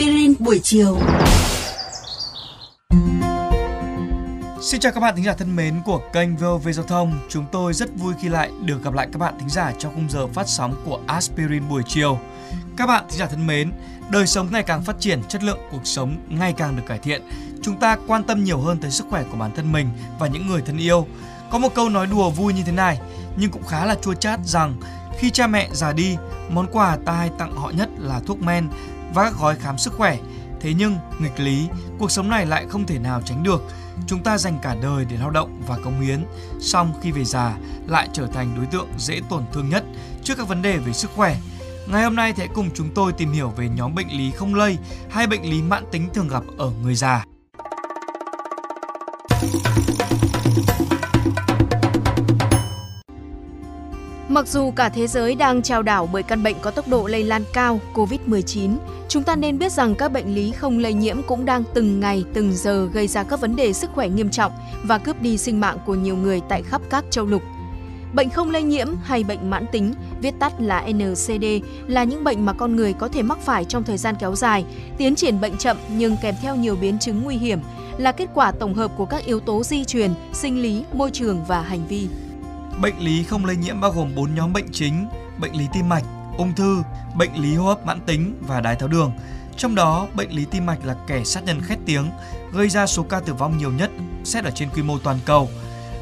Aspirin buổi chiều. Xin chào các bạn thính giả thân mến của kênh VOV Giao thông. Chúng tôi rất vui khi lại được gặp lại các bạn thính giả trong khung giờ phát sóng của Aspirin buổi chiều. Các bạn thính giả thân mến, đời sống ngày càng phát triển, chất lượng cuộc sống ngày càng được cải thiện. Chúng ta quan tâm nhiều hơn tới sức khỏe của bản thân mình và những người thân yêu. Có một câu nói đùa vui như thế này, nhưng cũng khá là chua chát rằng khi cha mẹ già đi, món quà ta hay tặng họ nhất là thuốc men và các gói khám sức khỏe. Thế nhưng, nghịch lý, cuộc sống này lại không thể nào tránh được. Chúng ta dành cả đời để lao động và công hiến, song khi về già lại trở thành đối tượng dễ tổn thương nhất trước các vấn đề về sức khỏe. Ngày hôm nay thì hãy cùng chúng tôi tìm hiểu về nhóm bệnh lý không lây hay bệnh lý mãn tính thường gặp ở người già. Mặc dù cả thế giới đang trao đảo bởi căn bệnh có tốc độ lây lan cao COVID-19, chúng ta nên biết rằng các bệnh lý không lây nhiễm cũng đang từng ngày từng giờ gây ra các vấn đề sức khỏe nghiêm trọng và cướp đi sinh mạng của nhiều người tại khắp các châu lục. Bệnh không lây nhiễm hay bệnh mãn tính, viết tắt là NCD, là những bệnh mà con người có thể mắc phải trong thời gian kéo dài, tiến triển bệnh chậm nhưng kèm theo nhiều biến chứng nguy hiểm, là kết quả tổng hợp của các yếu tố di truyền, sinh lý, môi trường và hành vi. Bệnh lý không lây nhiễm bao gồm 4 nhóm bệnh chính: bệnh lý tim mạch, ung thư, bệnh lý hô hấp mãn tính và đái tháo đường. Trong đó, bệnh lý tim mạch là kẻ sát nhân khét tiếng, gây ra số ca tử vong nhiều nhất xét ở trên quy mô toàn cầu.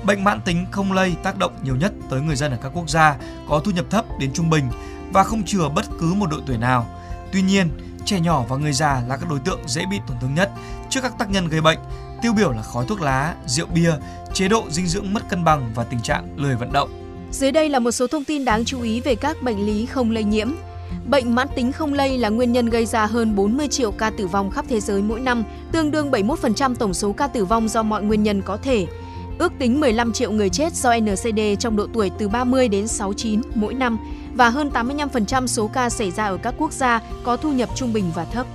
Bệnh mãn tính không lây tác động nhiều nhất tới người dân ở các quốc gia có thu nhập thấp đến trung bình và không chừa bất cứ một độ tuổi nào. Tuy nhiên, trẻ nhỏ và người già là các đối tượng dễ bị tổn thương nhất trước các tác nhân gây bệnh, tiêu biểu là khói thuốc lá, rượu bia, chế độ dinh dưỡng mất cân bằng và tình trạng lười vận động. Dưới đây là một số thông tin đáng chú ý về các bệnh lý không lây nhiễm. Bệnh mãn tính không lây là nguyên nhân gây ra hơn 40 triệu ca tử vong khắp thế giới mỗi năm, tương đương 71% tổng số ca tử vong do mọi nguyên nhân có thể. Ước tính 15 triệu người chết do NCD trong độ tuổi từ 30 đến 69 mỗi năm và hơn 85% số ca xảy ra ở các quốc gia có thu nhập trung bình và thấp.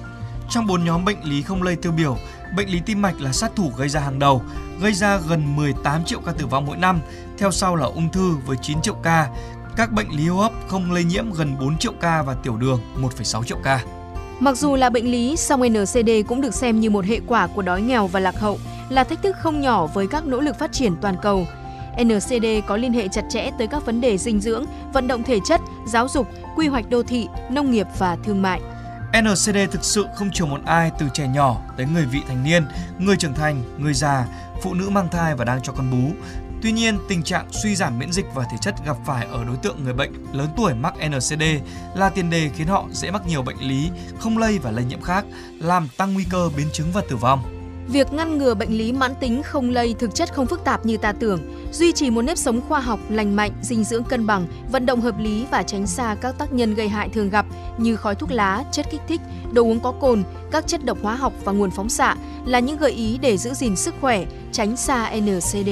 Trong bốn nhóm bệnh lý không lây tiêu biểu, bệnh lý tim mạch là sát thủ gây ra hàng đầu, gây ra gần 18 triệu ca tử vong mỗi năm, theo sau là ung thư với 9 triệu ca, các bệnh lý hô hấp không lây nhiễm gần 4 triệu ca và tiểu đường 1,6 triệu ca. Mặc dù là bệnh lý, song NCD cũng được xem như một hệ quả của đói nghèo và lạc hậu, là thách thức không nhỏ với các nỗ lực phát triển toàn cầu. NCD có liên hệ chặt chẽ tới các vấn đề dinh dưỡng, vận động thể chất, giáo dục, quy hoạch đô thị, nông nghiệp và thương mại. NCD thực sự không chiều một ai từ trẻ nhỏ tới người vị thành niên, người trưởng thành, người già, phụ nữ mang thai và đang cho con bú. Tuy nhiên, tình trạng suy giảm miễn dịch và thể chất gặp phải ở đối tượng người bệnh lớn tuổi mắc NCD là tiền đề khiến họ dễ mắc nhiều bệnh lý không lây và lây nhiễm khác, làm tăng nguy cơ biến chứng và tử vong. Việc ngăn ngừa bệnh lý mãn tính không lây thực chất không phức tạp như ta tưởng. Duy trì một nếp sống khoa học, lành mạnh, dinh dưỡng cân bằng, vận động hợp lý và tránh xa các tác nhân gây hại thường gặp như khói thuốc lá, chất kích thích, đồ uống có cồn, các chất độc hóa học và nguồn phóng xạ là những gợi ý để giữ gìn sức khỏe, tránh xa NCD.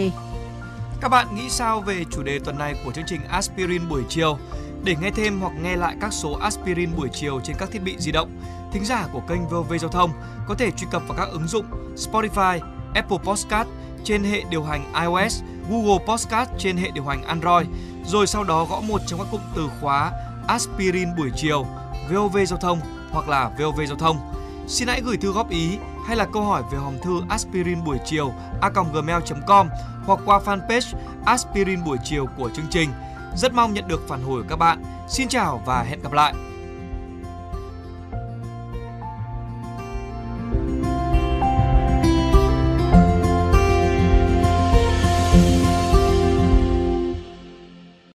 Các bạn nghĩ sao về chủ đề tuần này của chương trình Aspirin buổi chiều? Để nghe thêm hoặc nghe lại các số Aspirin buổi chiều trên các thiết bị di động, thính giả của kênh VOV Giao thông có thể truy cập vào các ứng dụng Spotify, Apple Podcast trên hệ điều hành iOS, Google Podcast trên hệ điều hành Android, rồi sau đó gõ một trong các cụm từ khóa Aspirin buổi chiều, VOV Giao thông hoặc là VOV Giao thông. Xin hãy gửi thư góp ý hay là câu hỏi về hòm thư aspirin buổi chiều a.gmail.com hoặc qua fanpage aspirin buổi chiều của chương trình. Rất mong nhận được phản hồi của các bạn. Xin chào và hẹn gặp lại!